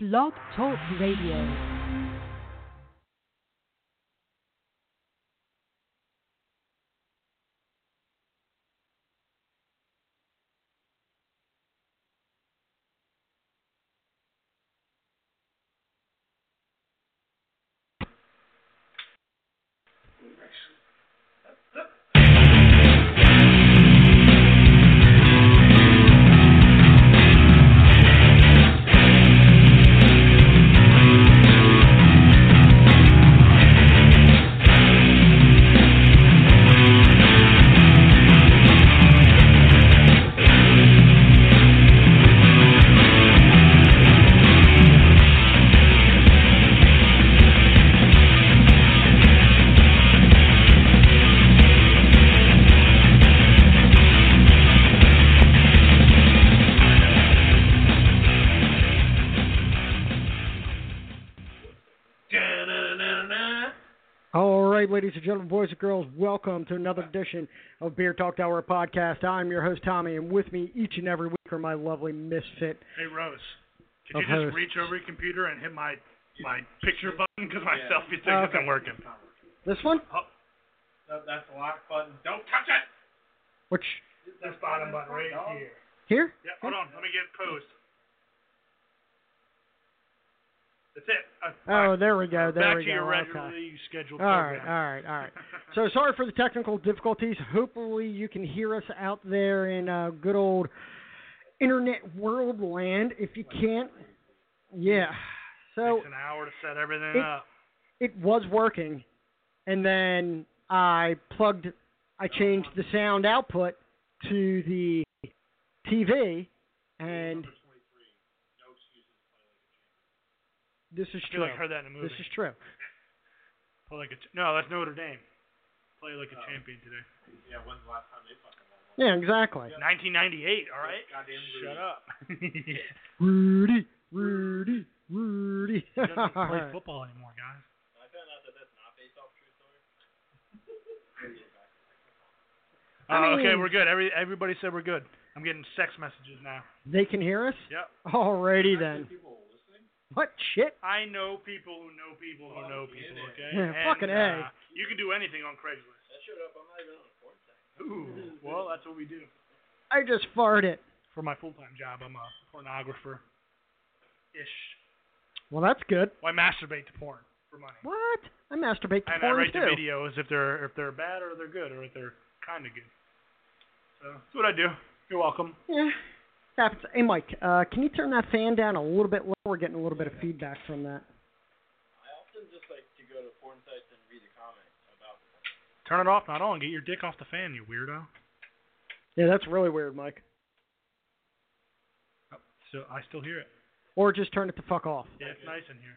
Blog Talk Radio. Right, gentlemen, boys and girls, welcome to another edition of Beer Talk Hour podcast. I'm your host Tommy, and with me each and every week are my lovely misfit. Hey Rose, could Of you just host. reach over your computer and hit my my picture button because my selfie stick Oh, okay. isn't working? This one, oh. That, that's the lock button. Don't touch it. which This bottom button right here. here? Yeah, hold on. Let me get posed. That's it. Uh, Oh, there we go. There Back we to go. your okay. regularly scheduled All right, program. All right, all right, all right. So sorry for the technical difficulties. Hopefully you can hear us out there in uh, good old internet world land. If you can't, yeah. So it Takes an hour to set everything it- up. it was working, and then I plugged, I changed the sound output to the TV, and this is I feel true. like I heard that in a movie. This is true. Play like a ch- no, that's Notre Dame. Play like a champion today. Yeah, exactly. 1998. All right. Shut up. Rudy, Rudy, Rudy. He doesn't play football anymore, guys. I Uh, okay, we're good. Every everybody said we're good. I'm getting sex messages now. they can hear us. Yep. Alrighty then. What shit? I know people who know people who know people. Okay. Yeah, and, fucking A. Uh, you can do anything on Craigslist. That showed up. I'm not even on a porn site. Ooh. Well, that's what we do. I just farted. For my full-time job, I'm a pornographer. Ish. Well, that's good. Well, I masturbate to porn for money. What? I masturbate to porn too. And I porn rate too. the videos if they're if they're bad or they're good or if they're kind of good. So that's what I do. You're welcome. Yeah. Happens. Hey, Mike, uh, can you turn that fan down a little bit lower? We're getting a little bit of feedback from that. I often just like to go to porn sites and read the comments about. It. Turn it off, not on. Get your dick off the fan, you weirdo. Yeah, that's really weird, Mike. Oh, so I still hear it. Or just turn it the fuck off. Yeah, it's nice in here.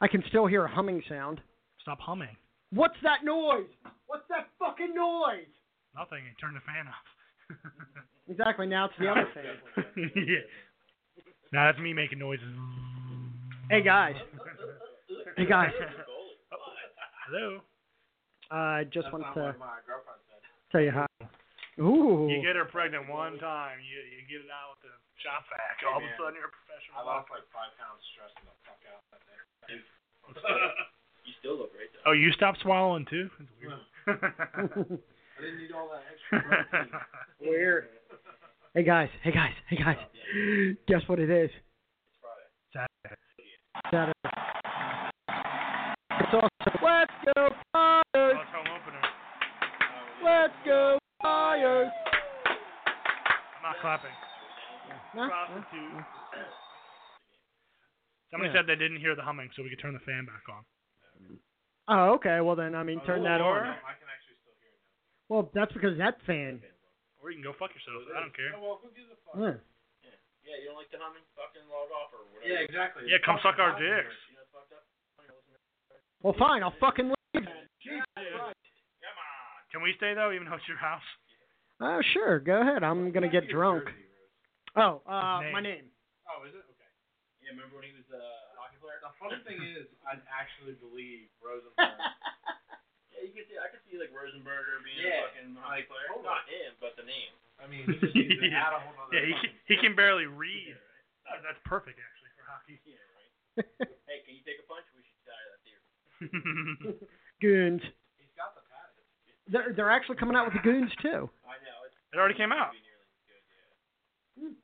I can still hear a humming sound. Stop humming. What's that noise? What's that fucking noise? Nothing. And turn the fan off. Exactly. Now it's the other fan. yeah. Now that's me making noises. Hey guys. Hey guys. Hello. I just want to tell you hi. Ooh. You get her pregnant one time, you you get it out with the shop vac. All of a sudden you're a professional. I lost like five pounds stressing the fuck out that day. You still look great though. Oh, you stopped swallowing too? That's weird. I didn't need all that extra protein. Weird. Hey guys. Hey guys. Hey guys. Guess what it is? It's Friday. Saturday. Saturday. It's also Let's Go Flyers. Oh, it's home opener. Let's Go Flyers. I'm not clapping. No? Prostitute. Somebody Yeah. said they didn't hear the humming, so we could turn the fan back on. Oh, okay. Well then, I mean, oh, turn that Or- on. I can actually still hear it Well, that's because that fan. Or you can go fuck yourself. I don't care. now. Well, who gives a fuck? Yeah. Yeah, you don't like the humming? Fucking log off or whatever. Yeah, exactly. Yeah, come suck our dicks. You know fucked up? Well, fine. I'll fucking leave. Jesus. Come on. Can we stay though, even though it's your house? Oh, sure. Go ahead. I'm gonna get drunk. Oh, uh, Name. my name. Oh, is it? Okay. Yeah, remember when he was uh, a hockey player? The funny thing is, I actually believe Rosenberg. Yeah, you could see. I could see like Rosenberger being Yeah, a fucking hockey like, player. totally. Not him, but the name. I mean, he just needs to Yeah. add a whole nother Yeah, he can, he can barely read. Uh, that's perfect actually for hockey. Yeah, right. Hey, can you take a punch? We should die that theory. Goons. He's got the pad. They're they're actually coming out with the goons too. I know. It's It already came out. Be nearly as good, yeah.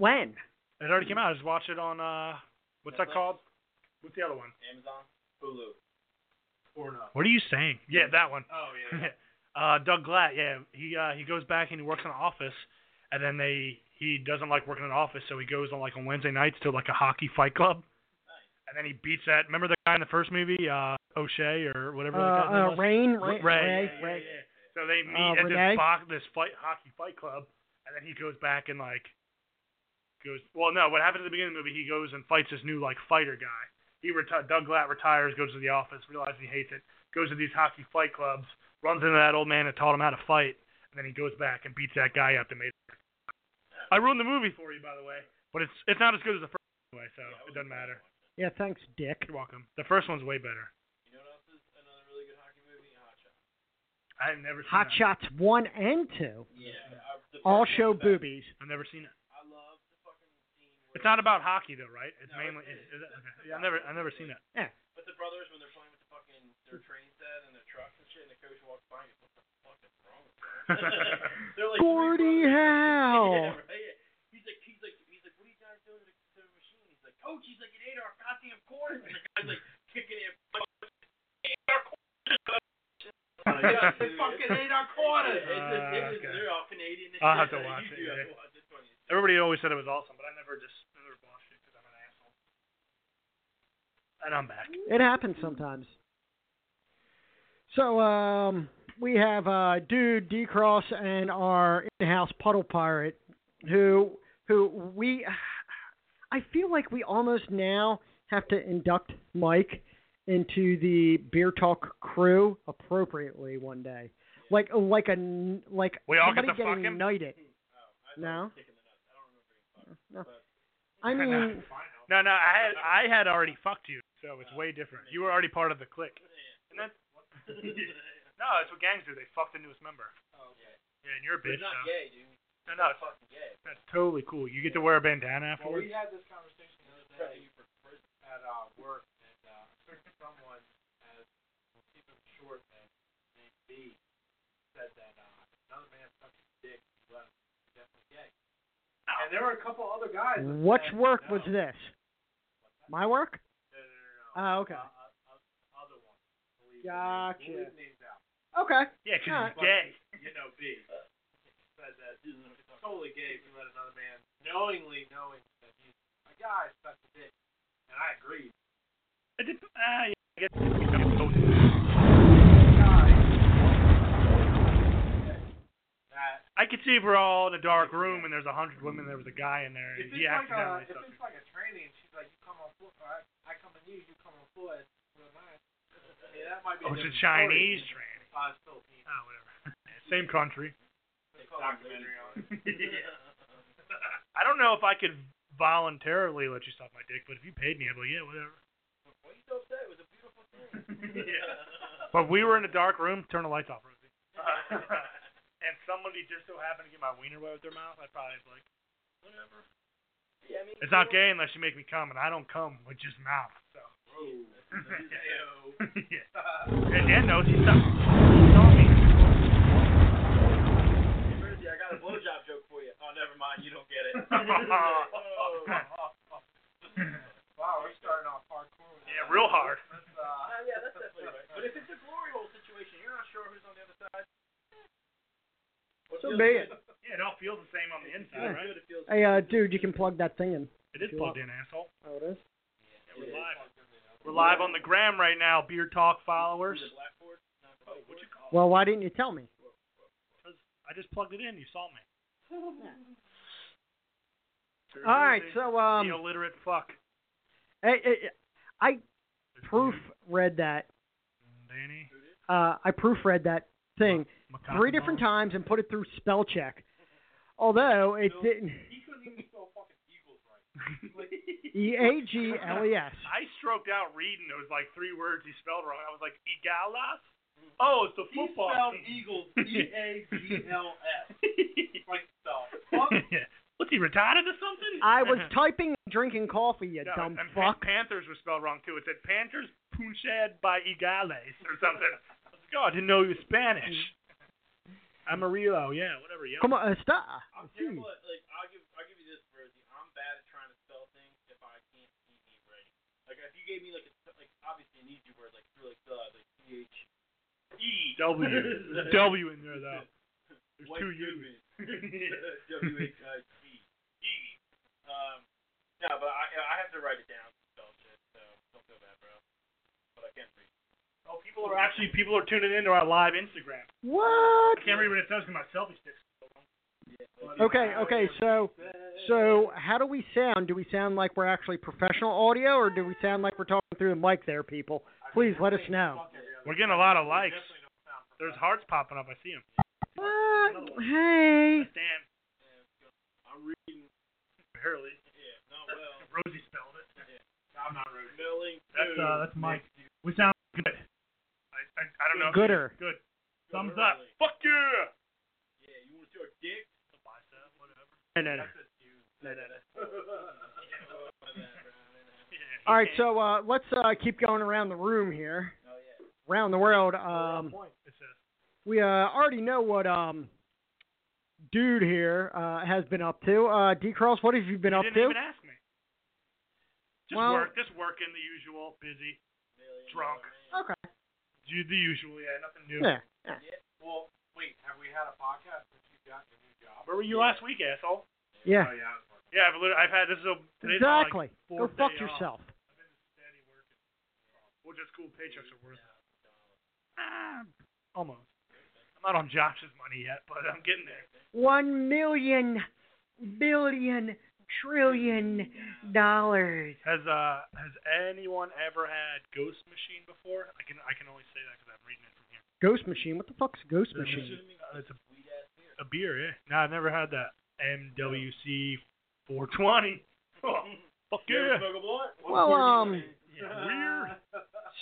When? It already came out. I just watched it on uh, what's that called? What's the other one? Amazon, Hulu. Porno. What are you saying? Yeah, that one. Oh yeah. uh, Doug Glatt. Yeah, he uh, he goes back and he works in an office, and then they he doesn't like working in an office, so he goes on like on Wednesday nights to like a hockey fight club, and then he beats that. Remember the guy in the first movie, uh, O'Shea or whatever. the guy's name Uh, uh, was? Rain, Ray. Ray, Ray. Ray, Yeah, yeah, So they meet Uh, at Renee? this box, this fight hockey fight club, and then he goes back and like goes. Well, no. What happens at the beginning of the movie? He goes and fights this new like fighter guy. He reti- Doug Glatt retires, goes to the office, realizes he hates it, goes to these hockey fight clubs, runs into that old man that taught him how to fight, and then he goes back and beats that guy up that made. I ruined the movie for you, by the way, but it's it's not as good as the first one anyway, so it doesn't matter. Yeah, thanks, Dick. You're welcome. The first one's way better. You know what else is another really good hockey movie? Hot Shot. I've never seen Hot that. Shots one and two Yeah. All show one's the best. boobies. I've never seen it. I love the fucking scene where It's not about hockey though, right? It's No, mainly. it Is, is. is it? Okay. Yeah, I've never I've never seen it. But the brothers when they're playing with the fucking their train set and their trucks and shit, and the coach walks by and goes, "What the fuck is wrong with them?" they're like Gordie three brothers. Howe. Yeah, right. Yeah. He's like, he's like, he's like, what are you guys doing to the, to the machine? He's like, coach, he's like, it ate our goddamn quarters. And the guy's like kicking it. It ate our quarters. Yeah, they fucking ate our quarters. It's just, Uh, it's just, okay. they're all Canadian. I'll have to watch it, do have to watch it. It's funny. Everybody always said it was awesome, but I never just I never watched it because I'm an asshole. And I'm back. It happens sometimes. So um, we have uh, Dude D Cross and our in-house puddle pirate, who who we I feel like we almost now have to induct Mike into the beer talk crew appropriately one day, like like a n- like We all get somebody to fuck getting him? knighted. Oh, I No. thought kicking the nuts. I don't remember being fucked. No. I mean, No, no, I had I had already fucked you, so it's way different. You were already part of the clique. And that's no, that's what gangs do. They fuck the newest member. Oh, okay. Yeah, and you're a But bitch. it's not so. gay, dude. No, no, it's, fucking gay. that's totally cool. You get to wear a bandana Well, afterwards. we had this conversation the other day you for prison. at uh, work, and uh, someone, as we'll keep him short, and named B, said that uh, another man sucks his dick, he left. He's definitely gay. And there were a couple other guys. which said, work no. was this? My work? No, no, no, no. Ah, okay. Uh, uh, uh, other one. Gotcha. We'll leave names out. Okay. Yeah, 'cause Alright. he's gay. You know, B said that it's totally gay if you let another man knowingly knowing that he's a guy suck a dick. And I agreed. I did, ah, yeah, I guess we can both. That I could see if we're all in a dark room and there's a hundred women, there was a guy in there, if and it's he like a if it's like a training, she's like, you come on floor, I, I come on you, you come on floor. It's real. Yeah, that might be. Oh, a it's a Chinese story. tranny. Uh, it's Philippines. Oh, whatever. Same country. Documentary on it. I don't know if I could voluntarily let you suck my dick, but if you paid me, I'd be like, yeah, whatever. Why are you so upset? It was a beautiful thing. Yeah. But we were in a dark room, turn the lights off, Rosie. And somebody just so happened to get my wiener wet with their mouth, I'd probably be like, whatever. Yeah, I mean, It's not gay unless you make me come, and I don't come with just mouth. So. Ayo. yeah. And Dan knows he's not. He saw me. Hey, Mercy, I got a blowjob joke for you. Oh, never mind. You don't get it. Wow, we're starting off hardcore. Yeah, that. real hard. Let's, Uh, uh, yeah, that's definitely right. But if it's a glory hole situation, you're not sure who's on the other side. What So feels be it. Yeah, it all feels the same on the inside, Yeah. right? It feels Hey, uh, dude, you can plug that thing in. It is plugged in, asshole. Oh, it is. Yeah, we're live. We're live on the gram right now, Beer Talk followers. The blackboard. Not the Oh, whiteboard. what you call it? Well, why didn't you tell me? Because I just plugged it in. You saw me. All right, so um, the illiterate fuck. I, I, I proofread that. Danny. Uh, I proofread that thing Macaco three different times and put it through spell check. Although it didn't. he couldn't even spell fucking Eagles right. E A G L E S. I stroked out reading those like three words he spelled wrong. I was like, Egalas? Oh, it's the football. He football spelled team. Eagles E A G L S. Like the fuck? What's he retarded or something? I was typing drinking coffee, you No, dumb and fuck. Pan- Panthers was spelled wrong too. It said Panthers Punchad by Igales or something. I was like, oh, I didn't know you were Spanish. Amarillo, yeah, whatever. Yeah. Come on, uh, stop. I'm See. terrible at, like I'll give I'll give you this Rosie. I'm bad at trying to spell things if I can't see me writing. Like if you gave me like a like obviously an easy word like really spell out like C H E W. There's a W in there though. There's White two U's. Goodman. W H I T E. Um, no, but I I have to write it down to spell shit, so don't feel bad, bro. But I can't read. Oh, people are actually people are tuning into our live Instagram. What? I can't read what it says because my selfie stick's so long. Okay, okay, so so how do we sound? Do we sound like we're actually professional audio, or do we sound like we're talking through the mic there, people? Please let us know. We're getting a lot of likes. There's hearts popping up. I see them. Uh, hey. Damn, I'm reading. barely. Yeah, not well. Rosie spelled it. I'm not reading. Smelling. That's uh, that's Mike. We sound good. I I, I don't know. if Gooder. Good. Go Thumbs up. early. Fuck yeah. Yeah, you want to show a dick? A bicep, whatever. No, no, no. No, no, no. All right, so uh, let's uh, keep going around the room here, Oh yeah. around the world. Um, point. It says. we uh, already know what um, dude here uh, has been up to. Uh, D. Cross, what have you been you up didn't to? even ask me. Just Well- work. Just working the usual. Busy. Million Drunk. dollar man. Okay. Do the usual. Yeah, nothing new. Yeah. yeah. Yeah. Well, wait. Have we had a podcast since you got your new job? Where were you last week, asshole? Yeah. Oh yeah. Yeah, I've, I've had this is a today's my, like, Exactly. Go fuck day off. yourself. I've been steady working. Which is cool. Paychecks are worth it. Ah, almost. I'm not on Josh's money yet, but I'm getting there. One million billion trillion dollars. Has uh has anyone ever had Ghost Machine before? I can I can only say that because I'm reading it from here. Ghost machine. What the fuck's a ghost This machine? is- uh, it's a, beer. a beer, yeah. No, I've never had that. MWC 420. Oh, fuck You yeah. smoke a blunt? Well, um, yeah. Weird.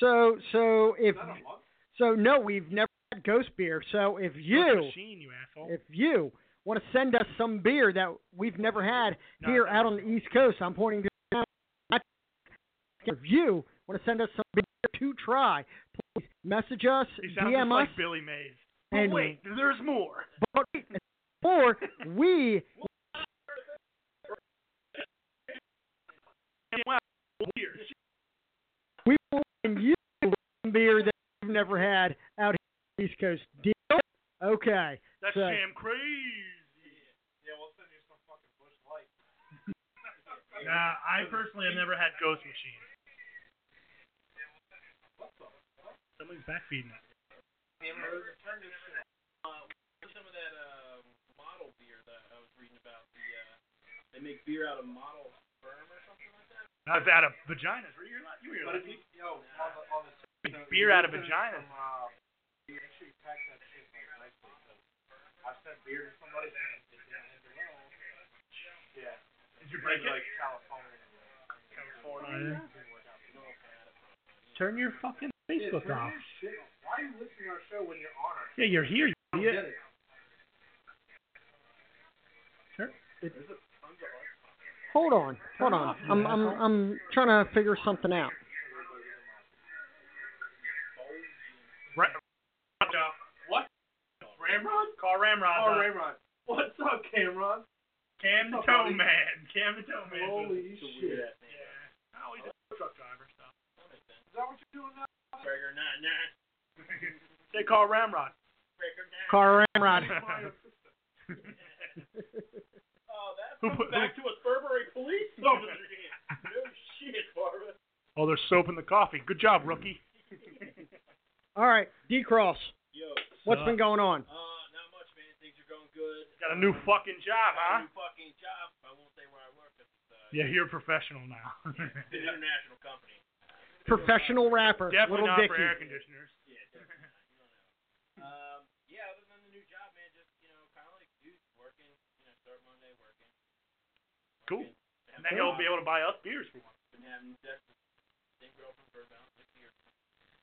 So so if Is that a month? so no, we've never had ghost beer. So if you Machine, you asshole. if you want to send us some beer that we've never had here out on the East Coast, I'm pointing to. If you want to send us some beer to try, please message us, he DM us, like Billy Mays. But wait, there's more. but, or we we will send you some beer that you've never had out here on the East Coast. Deal? Okay. That's So- damn crazy. Yeah, we'll send you some fucking Busch Light. Nah, I personally have never had Ghost Machine. Somebody's backfeeding it. Damn, Rose, turn this shit off. Uh, what's some of that uh, model beer that I was reading about? The uh, they make beer out of model sperm or something like that. I was out of vaginas. Were you not? You were But if you, yo, on the on the Make beer out of vaginas. Some, uh, you actually pack that shit like nicely. 'cause I've sent beer to somebody and it didn't end well. Yeah. Did you break it? Like California. California. Didn't work out. You know what bad it Turn your fucking Facebook turn off. your shit off. Why are you listening to our show when you're on our Yeah, you're here. You show? idiot. Get it. Sure. Hold on, hold on. I'm I'm I'm trying to figure something out. Ra- what? Ramrod? Call Ramrod. Oh, uh, Raymond. What's up, Cameron? Cam the What's up, buddy? Man. Cam the Toe Man. Holy shit. Yeah. Oh, he's a truck driver. So. Is that what you're doing now? Breaker nine nine. Say call Ramrod. Breaker nine. Car Ramrod. Oh, that Who comes put- back to a Burberry police officer. no shit, Marvin. Oh, there's soap in the coffee. Good job, rookie. All right, D Cross. Yo, What's Sup? been going on? uh, not much, man. Things are going good. Got a new fucking job, Got a huh? new fucking job. I won't say where I work. 'cause It's, uh, Yeah, you're a professional now. it's an international company. Professional rapper, Definitely Little not Dicky. for air conditioners. Yeah, definitely not. You don't know. Um, yeah, other than the new job, man, just you know, kind of like dude, working. You know, start Monday working. Cool. Working, And then he'll be able to buy us beers for once. Been having sex with same girlfriend for about six years.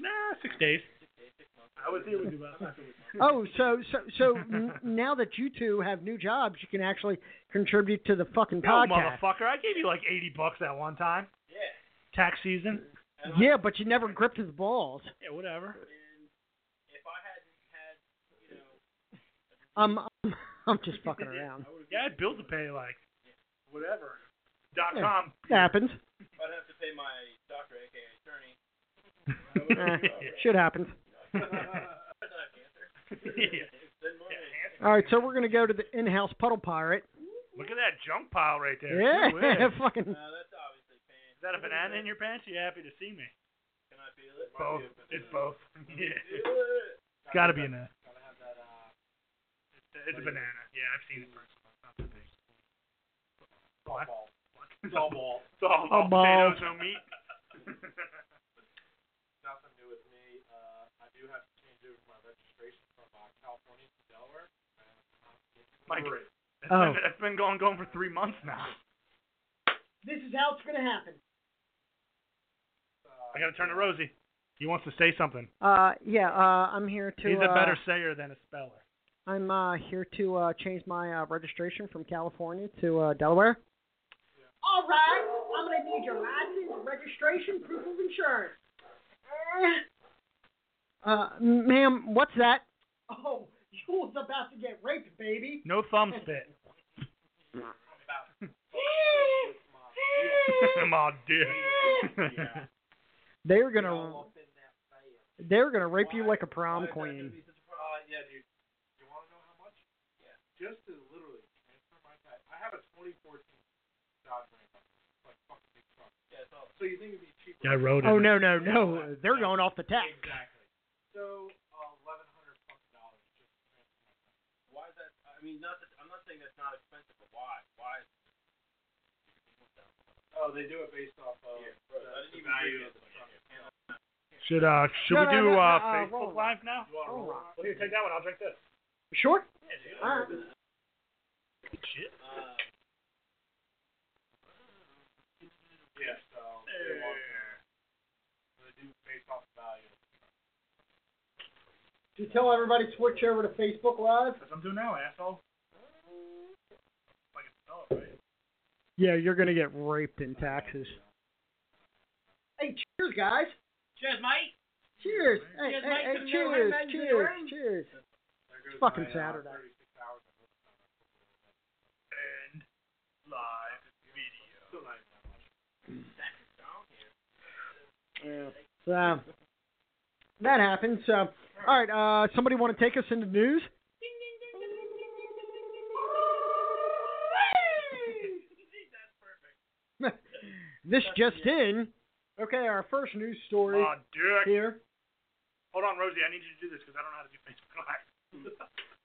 Nah, six days. Six days, six months. I would see what we do about. Oh, so so so n- now that you two have new jobs, you can actually contribute to the fucking No, podcast. motherfucker, I gave you like 80 bucks that one time. Yeah. Tax season. Yeah, but you never gripped his balls. Yeah, whatever. And if I hadn't had, you know, I'm I'm, I'm just fucking around. I Yeah, I had bills to pay, like, whatever. Dot Yeah. com. Happens. I'd have to pay my doctor, aka attorney. Eh, shit happens. I don't have cancer. Yeah. Send money. Yeah, All right, so we're gonna go to the in-house puddle pirate. Look at that junk pile right there. Yeah, fucking. No, that's obviously pain. Is that a banana in your pants? Are you happy to see me? Can I feel it? Both. It's both. yeah. It. It's got to be in there. Gotta have that, uh, It's a banana. Yeah, I've seen it personally. It's not that big. What? ball. It's all ball. It's all All potatoes, balls. no meat. Nothing new with me. Uh, I do have to change over my registration from uh, California to Delaware. And, uh, Mike, it's Oh. been, it's been going going for three months now. This is how it's gonna happen. Uh, I gotta turn to Rosie. He wants to say something. Uh, yeah. Uh, I'm here to. He's a uh, better sayer than a speller. I'm uh here to uh change my uh, registration from California to uh, Delaware. All right, I'm gonna need your license, registration, proof of insurance. Uh, ma'am, what's that? Oh, you was about to get raped, baby. No thumb spit. My dick. They're gonna they're gonna rape you like a prom queen. Uh, yeah, dude. You want to know how much? Yeah. Just to literally transfer my tag. I have a 2014 Dodge Ram. Like fucking big truck. Yeah, so, so you think it'd be cheaper? I rode it. Oh no no no! They're going off the tax. Exactly. So, uh, 1100 fucking dollars just to transfer my tag. Why is that? I mean, not that I'm not saying that's not expensive, but why? Why? Is Oh, they do it based off of Yeah, the, the value of the truck. Should uh should No, we no, do no, uh, no, uh, Facebook roll. Live now? You want to roll? right. Well, here, take that one. I'll drink this. Sure. All right. Shit. Uh, Yeah, so they want to. So they do based off the value. of the truck. Did you tell everybody to switch over to Facebook Live? That's what I'm doing now, asshole. Like it's spell right. Yeah, you're gonna get raped in taxes. Hey, cheers, guys. cheers, mate. Cheers. Hey, Cheers, hey, mate, hey, to cheers, cheers, cheers. There goes fucking my, Saturday. 36 hours of overtime. And live video. Still not even that much. Yeah. So that happens. So, all right. Uh, somebody want to take us into news? this just in. Okay, our first news story My dick. here. Hold on, Rosie. I need you to do this because I don't know how to do Facebook Live.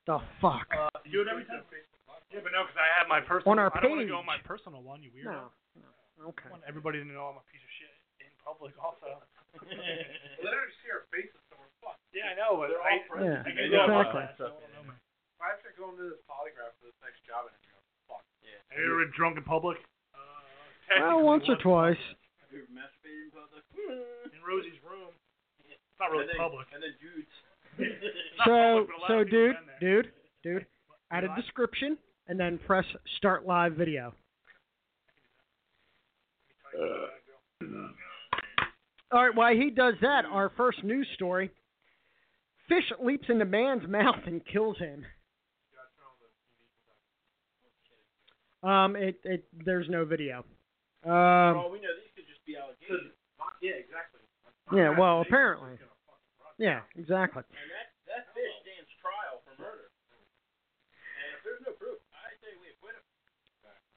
The fuck. Uh, you do it every time. Yeah, but no, because I have my personal. On our I don't want to go page. on my personal one. You weirdo. No. no. Okay. I want everybody to know I'm a piece of shit in public, also. Well, they don't see our faces, so we're fucked. Yeah, I know, but They're I, all friends. Yeah, I can Yeah, exactly. so they don't. If I have to go into this polygraph for this next job interview, I'm fucked. Have you ever been drunk in public? Uh, Well, once or twice. Have you ever masturbated in public? In Rosie's room. It's not really and then, public. And then dudes. So, public, but a lot so of dude, have been there. dude, dude, add a description and then press start live video. All right, while he does that, our first news story: fish leaps into man's mouth and kills him. Um, it, it, there's no video. For Um, all we know, these could just be allegations. Yeah, exactly. yeah, well, apparently, yeah, exactly. And that that fish stands trial for murder. And if there's no proof, I say we acquit him.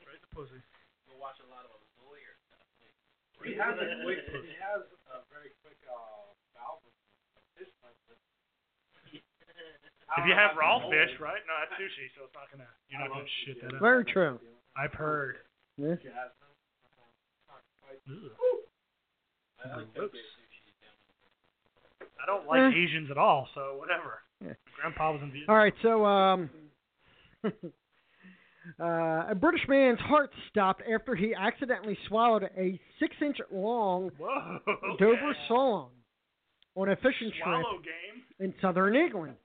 Raise the pussy. We'll watch a lot of lawyer stuff. He has a quick, he has a very quick uh, valve. Fish If you have raw fish, right? No, that's sushi, so it's not gonna. You're not gonna shit that up. Very true. I've heard. Yeah. Ugh. I like Gross. that sushi down I don't like Eh. Asians at all, so whatever. Yeah. Grandpa was in All Vietnam. right, so um, uh, a British man's heart stopped after he accidentally swallowed a six-inch long Whoa. Dover okay. sole on a fishing trip Swallow game. in southern England.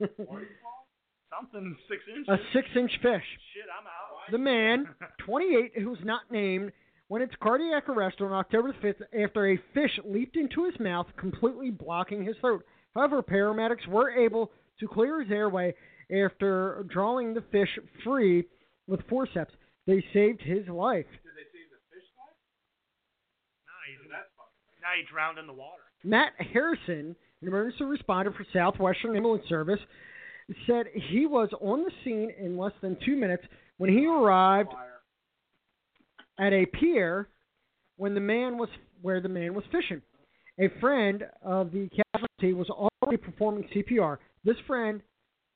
Something six inches. a six-inch fish. Shit, I'm out. The man, 28, who was not named, went into cardiac arrest on October 5th after a fish leaped into his mouth, completely blocking his throat. However, paramedics were able to clear his airway after drawing the fish free with forceps. They saved his life. Did they save the fish life? Nah, he's, That's fucking. now he drowned in the water. Matt Harrison, an emergency responder for Southwestern Ambulance Service, said he was on the scene in less than two minutes when he arrived at a pier when the man was where the man was fishing. A friend of the casualty was already performing CPR. This friend,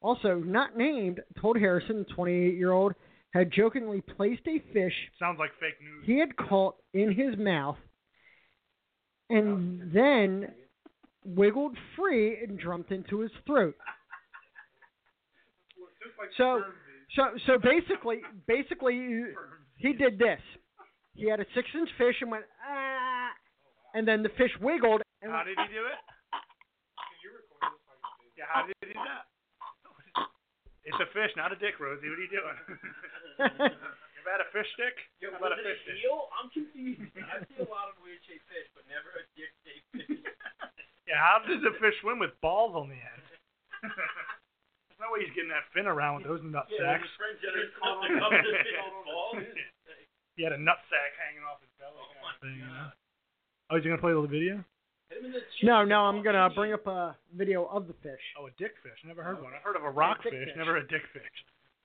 also not named, told Harrison, the 28-year-old, had jokingly placed a fish Sounds like fake news. he had caught in his mouth and then wiggled free and jumped into his throat. So- So so basically basically he did this. He had a six inch fish and went ah and then the fish wiggled and How went, did he do it? Can you record this? so I can see it? Yeah, how did he do that? It's a fish, not a dick, Rosie. What are you doing? you ever had a fish stick? Yo, How about a fish a stick? I'm confused. I see a lot of weird shaped fish, but never a dick shaped fish. Yeah, how does a fish swim with balls on the end? There's no way he's getting that fin around with those nut sacks. his friend Jenner's caught on top of the fish balls. He had a nut sack hanging off his belly Oh kind of thing, you know? Oh, is he gonna play the video? Hit him in the No, no, I'm gonna bring up a video of the fish. Oh, a dick fish. Never heard one. I've heard of a rock dick fish, fish. never a dick fish.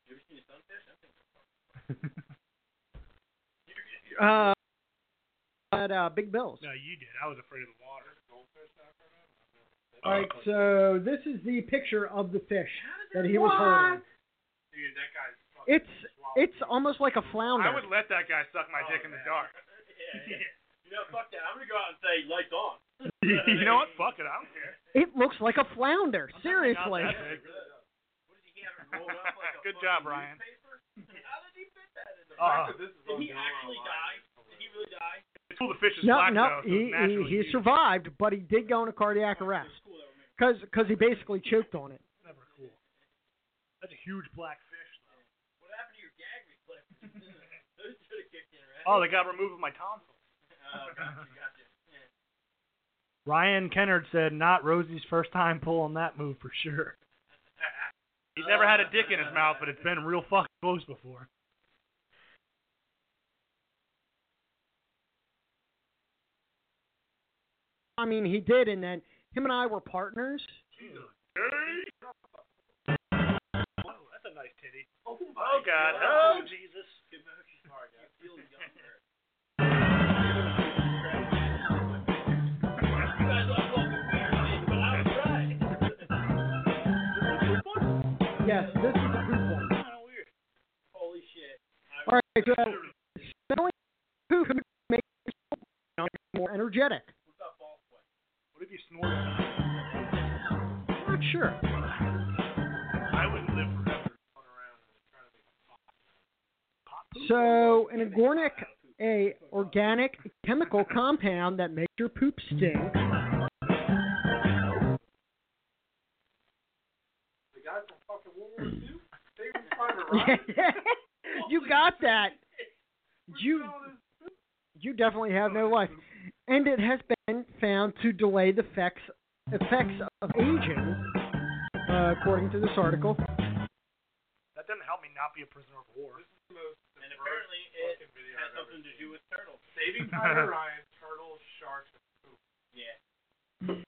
You ever seen a sunfish? That thing's Uh at uh, Big Bills. No, you did. I was afraid of the water. All right, so this is the picture of the fish that he was holding. Dude, that guy's fucking It's it's almost like a flounder. I would let that guy suck my dick in the dark. yeah, yeah. You know, fuck that. I'm gonna go out and say lights on. you know what? Fuck it. I don't care. It looks like a flounder. Seriously. Not that big. What did he have it rolled up like a Good fucking job, Ryan. newspaper? How did he fit that in there? Uh, did he actually die? Did he really die? It's cool the fish is No, black no, though, so he it's he, naturally he huge. survived, but he did go into cardiac arrest It's cool that we're making. because cause he basically choked on it. Never cool. That's a huge black fish. Though. What happened to your gag reflex? Those should have kicked in, right? Oh, they got removed with my tonsils. Oh, gotcha, gotcha. Yeah. Ryan Kennard said, "Not Rosie's first time pulling that move for sure." He's never had a dick in his mouth, but it's been real fucking close before. I mean, he did, and then him and I were partners. Oh, that's a nice titty. Oh God. Oh Jesus. Sorry, guys. Feel younger. You guys are fucking weird, but I was right. Yes, this is the poop one. Holy shit. I All right, so smelling poop makes you more energetic. What's up, ball sweat? What if you snorted? Not sure. I wouldn't live forever. So, an organic, a organic chemical compound that makes your poop stink. The guy from fucking World War II? Saving Private Ryan? you got that. You you definitely have no life, and it has been found to delay the effects effects of aging, uh, according to this article. That doesn't help me not be a prisoner of war. And apparently it has something to do with turtles. Saving Private Ryan, turtles, sharks, and poop. Yeah.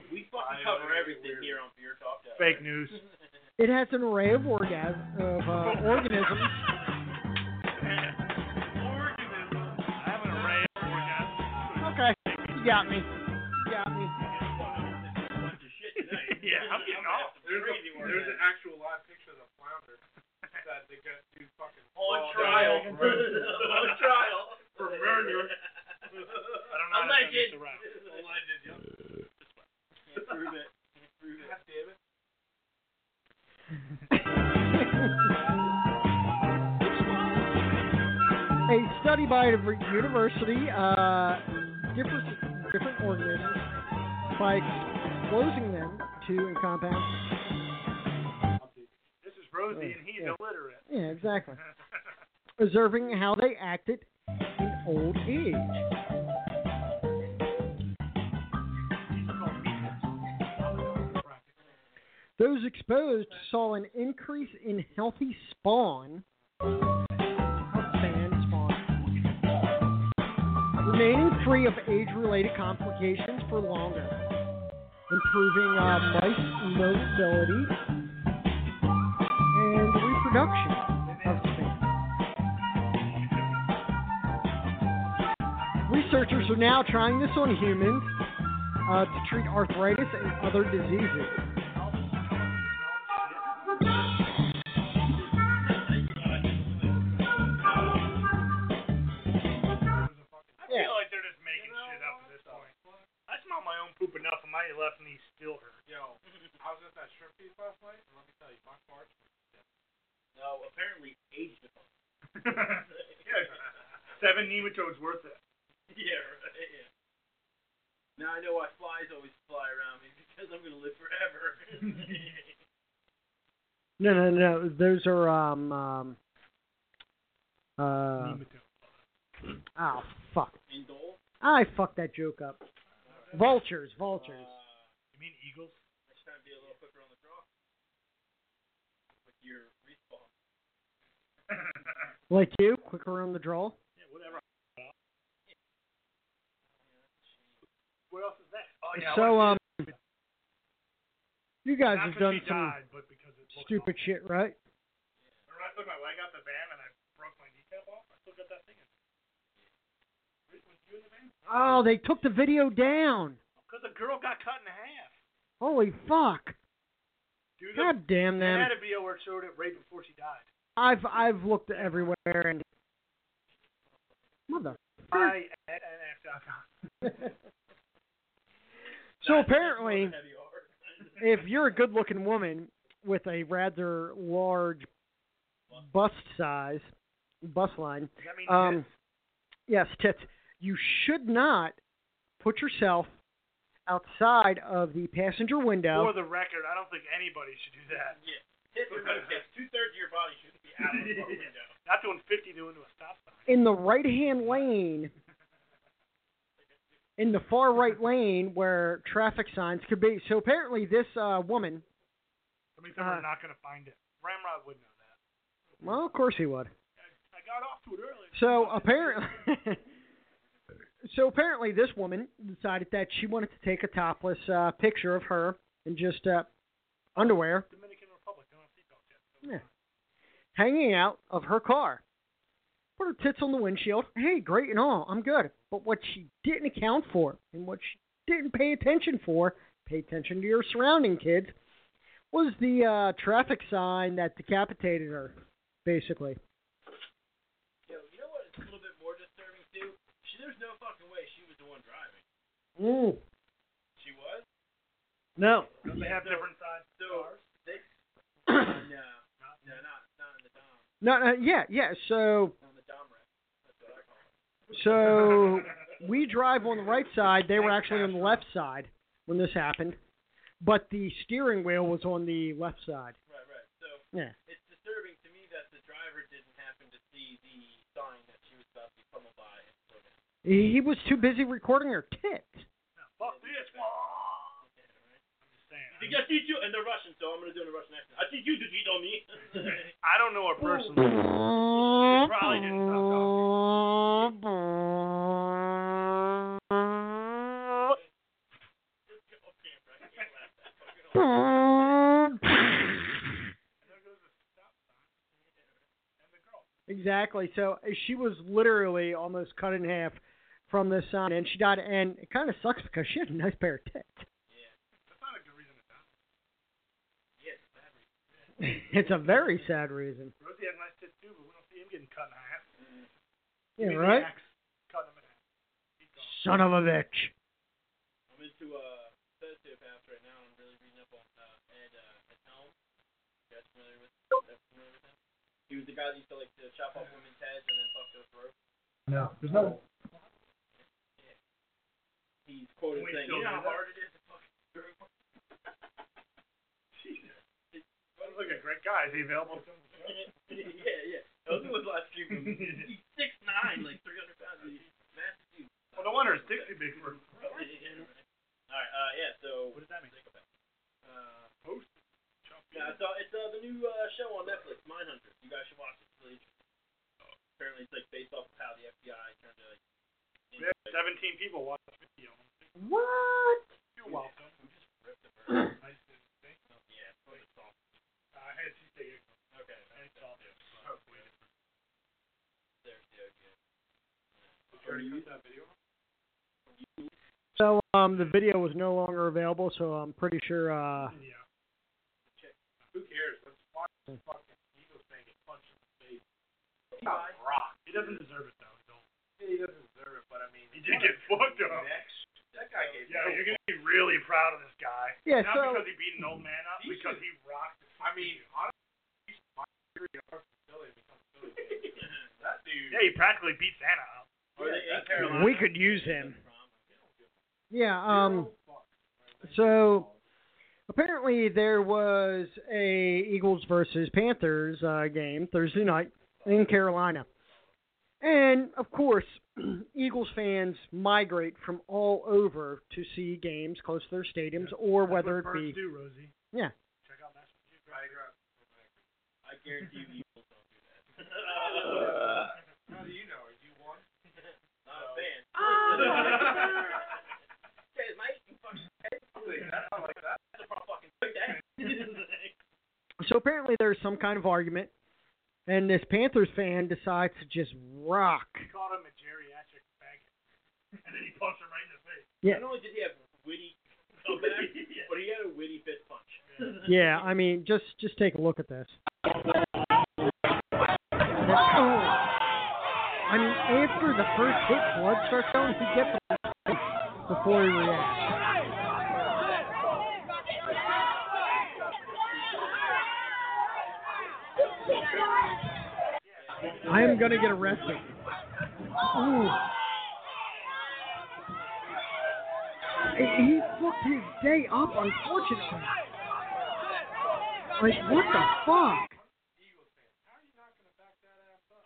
We fucking cover everything here on Beer Talk. Fake news. It has an array of orgas of uh, organisms. You got me. You got me. Bunch of shit tonight. Yeah, I'm getting off. There's, a, there's an actual live picture of the flounder that they got to fucking On trial. on trial. For murder. I don't know how to turn this around. Alleged, yeah. Can't prove it. Can't prove it. God damn it. A study by a university, uh, different different organisms by disclosing them to in compound. This is Rosie, and he's Yeah. illiterate. Yeah, exactly. Observing how they acted in old age. Those exposed saw an increase in healthy spawn. Remaining free of age-related complications for longer, improving uh, mice mobility and reproduction of span. Researchers are now trying this on humans uh, to treat arthritis and other diseases. Apparently age difference. yeah, seven nematodes worth it. Yeah, right. Yeah. Now I know why flies always fly around me because I'm gonna live forever. No, no, no. Those are um um uh Nematode. oh fuck. Indole. I fucked that joke up. Vultures, vultures. Uh, You mean eagles? next time be a little quicker on the draw. With your respawn. Like you, quicker on the draw. yeah, whatever. What else is that? Oh yeah. so um you guys have done some died, but because it stupid awful. shit, right? I took my leg out the van and I broke my kneecap off? I still got that thing in. Was you in the van? Oh, they took the video down. Because the girl got cut in half. Holy fuck. Dude, the, God damn they them. had a video where it showed it right before she died. I've I've looked everywhere and mother. I and, and so apparently, if you're a good-looking woman with a rather large bust size, bust line, does that mean um, tits? yes, tits, you should not put yourself outside of the passenger window. For the record, I don't think anybody should do that. Yeah. Tits tits. Two thirds of your body shouldn't be out of the window. Not doing 50 doing to a stop sign. in the right hand lane, in the far right lane where traffic signs could be. So apparently, this uh, woman, Somebody said Uh, we're not going to find it. Ramrod would know that. well, of course he would. I got off to it earlier. So apparently, so apparently, this woman decided that she wanted to take a topless uh, picture of her in just uh, underwear, Dominican Republic, don't have seatbelts yet. So Yeah. Hanging out of her car. Put her tits on the windshield. Hey, great and all. I'm good. But what she didn't account for, and what she didn't pay attention for, pay attention to your surrounding kids, was the uh, traffic sign that decapitated her, basically. Yo, you know what is a little bit more disturbing too? She, there's no fucking way she was the one driving. Mm. She was? No. Don't they have different size So cars? they no, no, not not in the dom, No, no, yeah, yeah. So, on the dom rack. That's what I call it. so we drive on the right side. They were actually on the left side when this happened, but the steering wheel was on the left side. Right, right. So Yeah. it's disturbing to me that the driver didn't happen to see the sign that she was about to be pummeled by and slow down. He he was too busy recording her tits. Fuck this. Yeah, right. I'm just. You teach you, and they're Russian, so I'm gonna do it in a Russian accent. I teach you to cheat on me. I don't know her personally. probably didn't okay, right? You can't laugh that fucking hard. There goes the stop sign. And the girl. Exactly. So uh, she was literally almost cut in half from this sign, and she died. And it kind of sucks because she had a nice pair of tits. Yeah. That's not a good reason to die. Yeah, it's bad reason. it's a very sad reason. Rosie has nice tits too, but we don't see him getting cut in half. Yeah, Maybe the right. axe Cut him in half. Son of a bitch. I'm into uh sociopaths right now. I'm really reading up on uh, Ed uh, Ed Helm. You guys familiar with? uh, familiar with him? He was the guy that used to like to chop off women's heads and then fuck their throat. No, there's no. He's quoted We saying, "You know how hard it is to fuck through." Look at great guy. Is he available? yeah, yeah. Those was live stream. He's six nine, like three hundred pounds. Massive dude. Well, no wonder his dick's big for. him. All right. Uh, yeah. So What does that mean? Uh, Host. yeah, it's, uh, it's uh, the new uh, show on Netflix, Mindhunter. You guys should watch it. It's really interesting. Apparently, it's like based off of how the FBI turned to like. We had 17 people watch the video. What? You're welcome. Nice to see. Yeah. it's really soft. I had to take it. Okay. I saw it. There's the idea. that video? So um, the video was no longer available, so I'm pretty sure. Uh, Yeah. Who cares? Let's watch this fucking Eagles fan get punched in the face. He's a rock. He doesn't deserve it though. He don't. He doesn't deserve it, but I mean, He did get fucked up. Next, that guy gave Yeah, no you're gonna be really proud of this guy. yeah. Not So because he beat an old man up, because he rocked. The I mean, honestly, my theory of Philly becomes Philly. That dude. Yeah, he practically beat Santa up. Or they, in that's- Carolina. we could use him. Yeah. Um. So apparently there was a Eagles versus Panthers uh, game Thursday night in Carolina, and of course, Eagles fans migrate from all over to see games close to their stadiums, or whether it be do, Rosie. Yeah. Check out National Geographic. I agree. I guarantee you, Eagles don't do that. How do you know? Are you one? Not a fan. Guys, mate, you fucking I like that. that's a fucking. So apparently there's some kind of argument, and this Panthers fan decides to just rock. He called him a geriatric faggot. And then he punched him right in the face. Yeah. Not only did he have witty comeback, but he had a witty fist punch. Yeah, I mean, just just take a look at this. I mean, after the first hit, blood starts going, he gets a before he reacts. I am gonna get arrested. Ooh. He fucked his day up, unfortunately. Like, what the fuck? I'm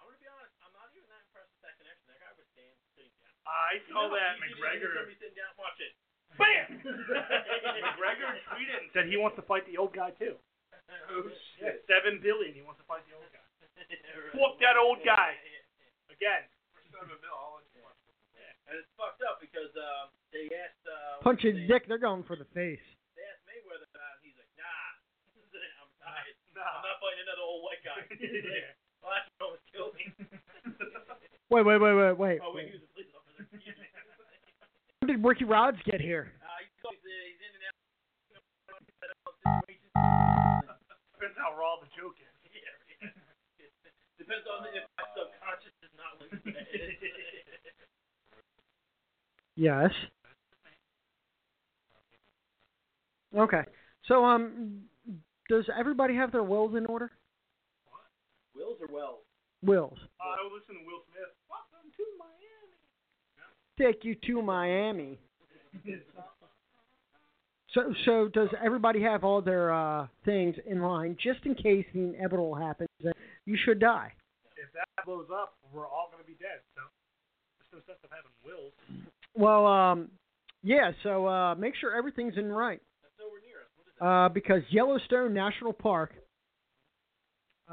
gonna be honest, I'm not even that impressed with that connection. That guy was stand, sitting down. I You saw know, that you- you- McGregor. Sitting down, watch it. Bam! McGregor tweeted and said he wants to fight the old guy too. Oh Yeah, shit. seven billion. He wants to fight the old guy. Fuck that old guy. Again. For seven mil, I'll let. And it's fucked up because um, they asked. Uh, Punch his what's his name? dick, they're going for the face. They asked Mayweather that, and he's like, Nah, I'm tired. Nah. I'm not fighting another old white guy. Yeah. well, that's what almost killed me. Wait, wait, wait, wait, wait. oh wait, he was a police officer. When did Ricky Rods get here? Uh, he's, he's, he's in and out. Depends how raw the joke is. Yeah, right. Depends on if my subconscious is not listening. Yes. Okay. So, um, does everybody have their wills in order? Wills or Wells? Wills. Uh, I would listen to Will Smith. Welcome to Miami. Take you to Miami. So, so does everybody have all their uh, things in line just in case the inevitable happens that you should die? If that blows up, we're all gonna be dead. So there's no sense of having wills. Well, um, yeah. So uh, make sure everything's in right. That's nowhere near us. What is that? uh, because Yellowstone National Park.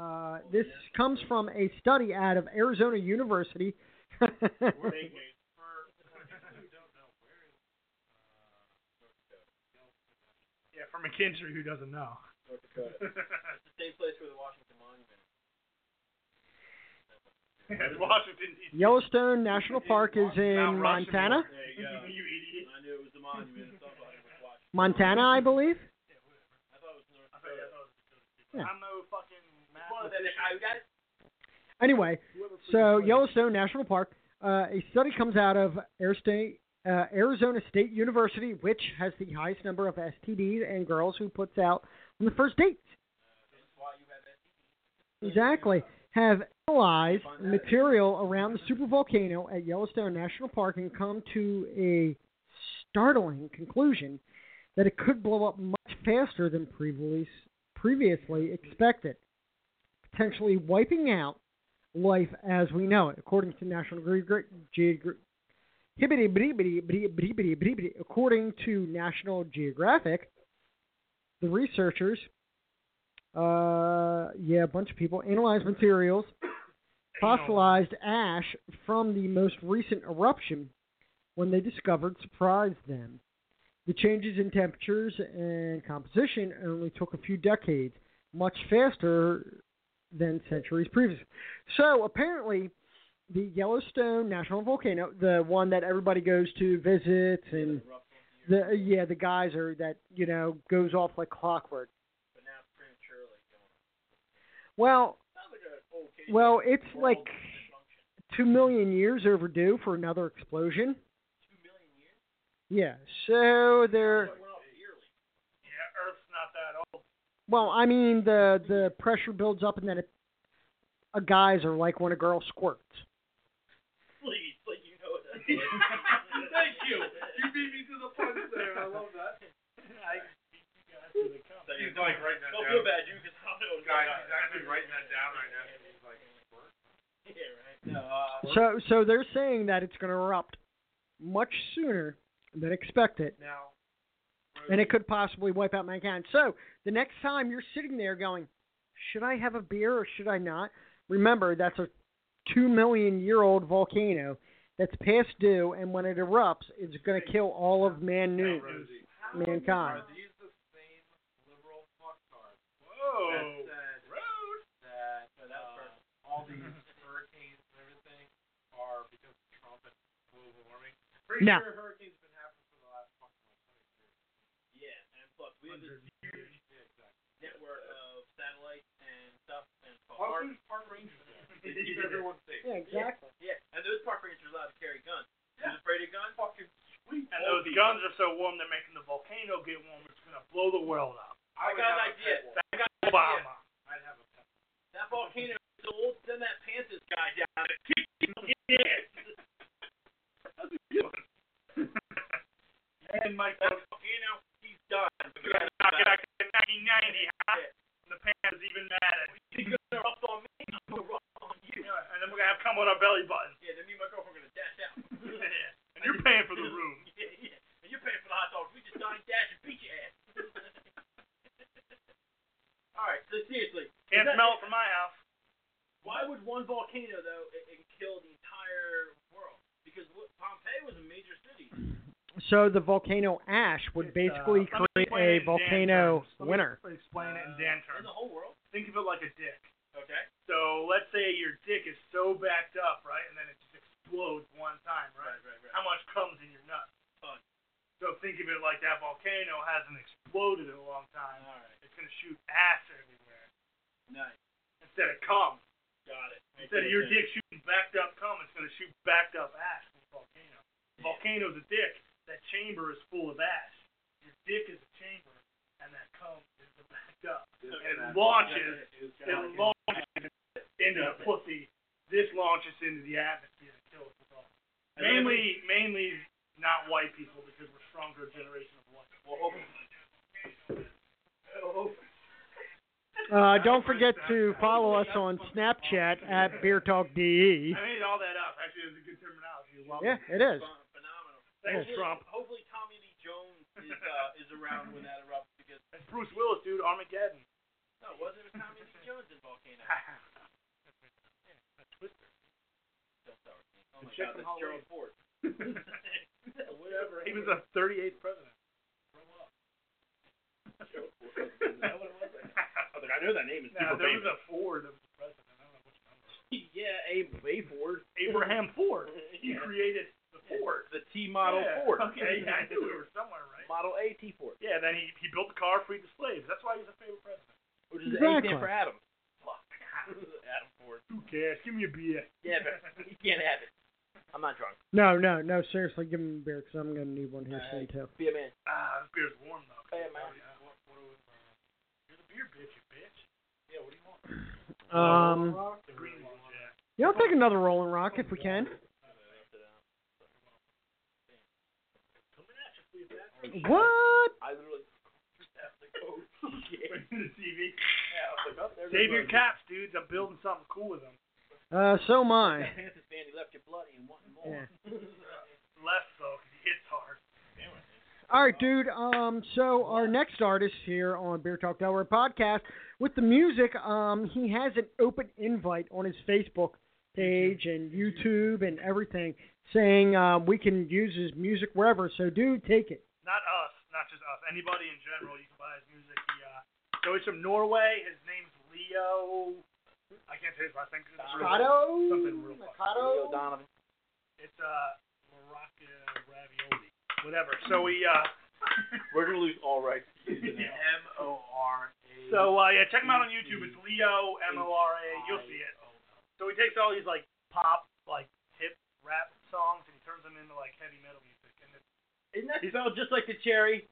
Uh, this comes from a study out of Arizona University. Uh, uh, uh, yeah, for McKinstry, who doesn't know. North Dakota. the same place where the Washington Monument. Yeah, Washington Yellowstone National Park is in Montana. You idiot. I knew it was the monument. Somebody was watching. Montana, I believe. I thought it was North Dakota. Yeah. I'm no fucking Anyway, so Yellowstone National Park. Uh, a study comes out of Air State, uh, Arizona State University, which has the highest number of STDs and girls who puts out on the first that. Exactly. Have analyzed material around the supervolcano at Yellowstone National Park and come to a startling conclusion that it could blow up much faster than previously expected, potentially wiping out life as we know it, according to National Geographic. According to National Geographic, the researchers, uh, yeah, a bunch of people, analyzed materials, fossilized ash from the most recent eruption when they discovered surprised them. The changes in temperatures and composition only took a few decades, much faster than centuries previous. So apparently, the Yellowstone National Volcano, the one that everybody goes to visit, and the yeah, the geyser that you know goes off like clockwork. But now it's prematurely going. Well, like well, it's like two million years overdue for another explosion. Two million years? Yeah, so they're It went off yearly. Yeah, Earth's not that old. Well. I mean, the the pressure builds up, and then it, a geyser like when a girl squirts. Please, like you know that. Thank you. You beat me to the punch there. I love that. I you guys to the. He's like writing that Don't down. feel bad, you, because I don't. Guys, he's actually writing that down right now. He's like, Yeah, right. No, uh, So so they're saying that it's going to erupt much sooner than expected, now, and it could possibly wipe out mankind. So the next time you're sitting there going, should I have a beer or should I not? Remember that's a two million year old volcano that's past due, and when it erupts, it's going to kill all of man new Rosie, mankind. are these the same liberal fucktards Whoa. that said and plus we have this huge Yeah, exactly. network of satellites and stuff, and Park, Park. park rangers. They keep everyone safe. Yeah, exactly. Yeah, and those park rangers are allowed to carry guns. Who's afraid of guns? Fucking sweet. And those guns are so warm they're making the volcano get warm. It's gonna blow the world up. I would got an idea. I got an idea. I'd have a pet. That volcano is so old. Send that Panthers guy down there. and Mike That volcano, done. We're gonna knock it out in 1990, huh? The Panthers even mad at He's gonna erupt on me. I'm gonna erupt on you. Yeah, and then we're gonna have come on our belly buttons. Yeah, then me and my girlfriend are gonna dash out. yeah. And you're paying for the room. yeah, yeah. And you're paying for the hot dogs. We just dine, dash, and beat your ass. All right, so seriously, Can't that- smell it from my house. Why would one volcano though it, it kill the entire world? Because Pompeii was a major city. So the volcano ash would It's, basically uh, create a it in Dan volcano terms. Winter. Explain it in Dan Uh, terms. In the whole world. Think of it like a dick. Okay. So let's say your dick is so backed up, right, and then it just explodes one time, right? right, right. right. How much comes in your nuts? Ton. So think of it like that volcano hasn't exploded in a long time. All right. It's gonna shoot ass everywhere Nice. instead of cum. Got it. Instead of your dick shooting backed up cum, it's gonna shoot backed up ash from the volcano. The volcano's a dick. That chamber is full of ash. Your dick is a chamber, and that cum is the backed up. And it launches. It launches into the pussy. This launches into the atmosphere and kills us all. Mainly, mainly not white people because we're stronger generation of white. Well, hope, Uh, don't forget to follow us on Snapchat at Beer Talk DE. I made all that up. Actually, it was a good terminology. You're. Yeah, it is. Ph- phenomenal. Thanks, hopefully, Trump. Hopefully, Tommy Lee Jones is uh, is around when that erupts because That's Bruce Willis, dude. Armageddon. no, wasn't it was Tommy Lee Jones in Volcano. Twister. Oh my Check God, that's Gerald Ford. Whatever. He was the 38th president. I know that name is No, there was a Ford that was the president. I don't know which number. yeah, a a Ford. Abraham Ford. He Yeah. created the Ford. The T model Yeah. Ford. Okay, yeah, I knew we were somewhere, right? Model A T Ford. Yeah, then he, he built the car, freed the slaves. That's why he's a favorite president. Which is Exactly. A stand for Adam. Fuck. Adam Ford. Who cares? Give me a beer. Yeah, but you can't have it. I'm not drunk. No, no, no. Seriously, give him a beer because I'm gonna need one here soon too. Be a man. Ah, this beer's warm though. Hey, man. Oh, yeah. What, what are we, You're the beer bitch, you bitch. Yeah, what do you want? Um, The green ones, yeah. yeah, I'll take another Rolling Rock if we can. Coming at you, please, that. What? I literally. shit. the TV. Yeah, I was like, oh, Save your caps, dudes. I'm building something cool with them. Uh, so am I. That fan, he left you bloody and wanting more. Yeah. Less so, 'cause he hits hard. All right, dude. Um, so our next artist here on Beer Talk Delaware podcast with the music, um, he has an open invite on his Facebook page and YouTube and everything, saying um, we can use his music wherever. So, dude, take it. Not us, not just us. Anybody in general, you can buy his music. He, uh, so he's from Norway. His name's Leo. I can't say his last name. 'cause it's really- Mikado. Something real fucking Mikado. Donovan. It's uh, Morocco ravioli. Whatever. So we uh. We're gonna lose all rights. M O R A. So uh, yeah, check him out on YouTube. It's Leo M O R A. You'll see it. So he takes all these like pop, like hip rap songs and he turns them into like heavy metal music. And it's Isn't that spelled just like the cherry?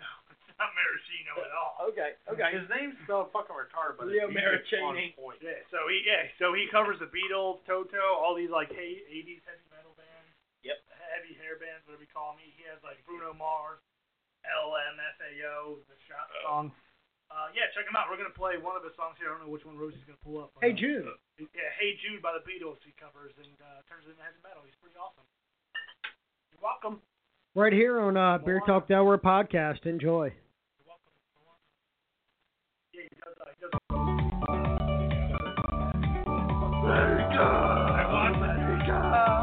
no, it's not maraschino at all. Okay, okay. His name's spelled fucking retarded, but Leo his music's on point. Yeah. So he yeah. So he covers the Beatles, Toto, all these like hey, 80s heavy metal bands. Yep. Heavy hair bands, whatever you call me. He has like Bruno Mars, LMFAO, the shot song. Uh, yeah, check him out. We're gonna play one of his songs here. I don't know which one Rosie's gonna pull up. but, Hey, uh, Jude. Yeah, Hey Jude by the Beatles he covers and uh, turns it into heavy metal. He's pretty awesome. You're welcome. Right here on uh, Beer Talk Delaware podcast. Enjoy. You're welcome.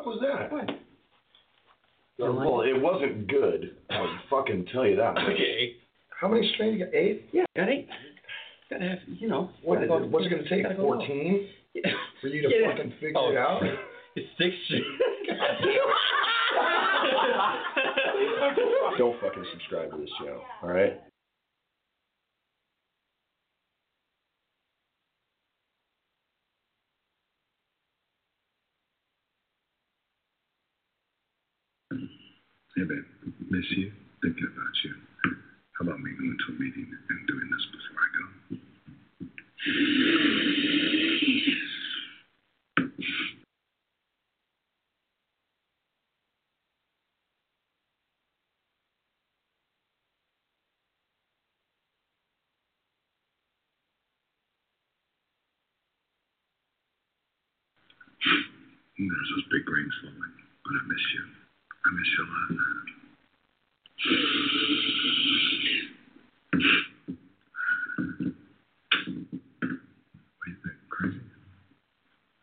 Fuck was that? What? Uh, well, it wasn't good. I'll fucking tell you that. Okay. How many strains you got? Eight? Yeah, got eight. Gotta have, you know. What gotta it? What's it gonna take? go. Fourteen Yeah. for you to Yeah. fucking figure Oh, it out? It's six. Don't fucking subscribe to this show, All right. Hey, babe. Miss you. Thinking about you. How about me going to a meeting and doing this before I go? There's those big rains falling, but I miss you. I miss you a lot. What do you think? Crazy?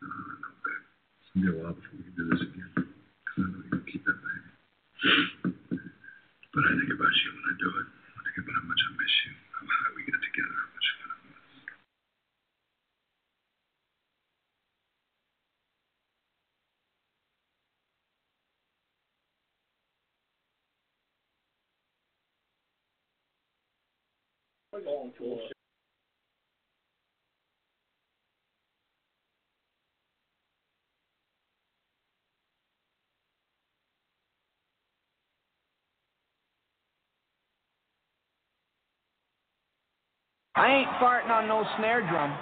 No, no, babe. It's gonna be a while before we can do this again. Because I know you're gonna keep that baby. But I think about you when I do it. I think about how much I miss you, how high we got together, how much fun it was. I ain't farting on no snare drum.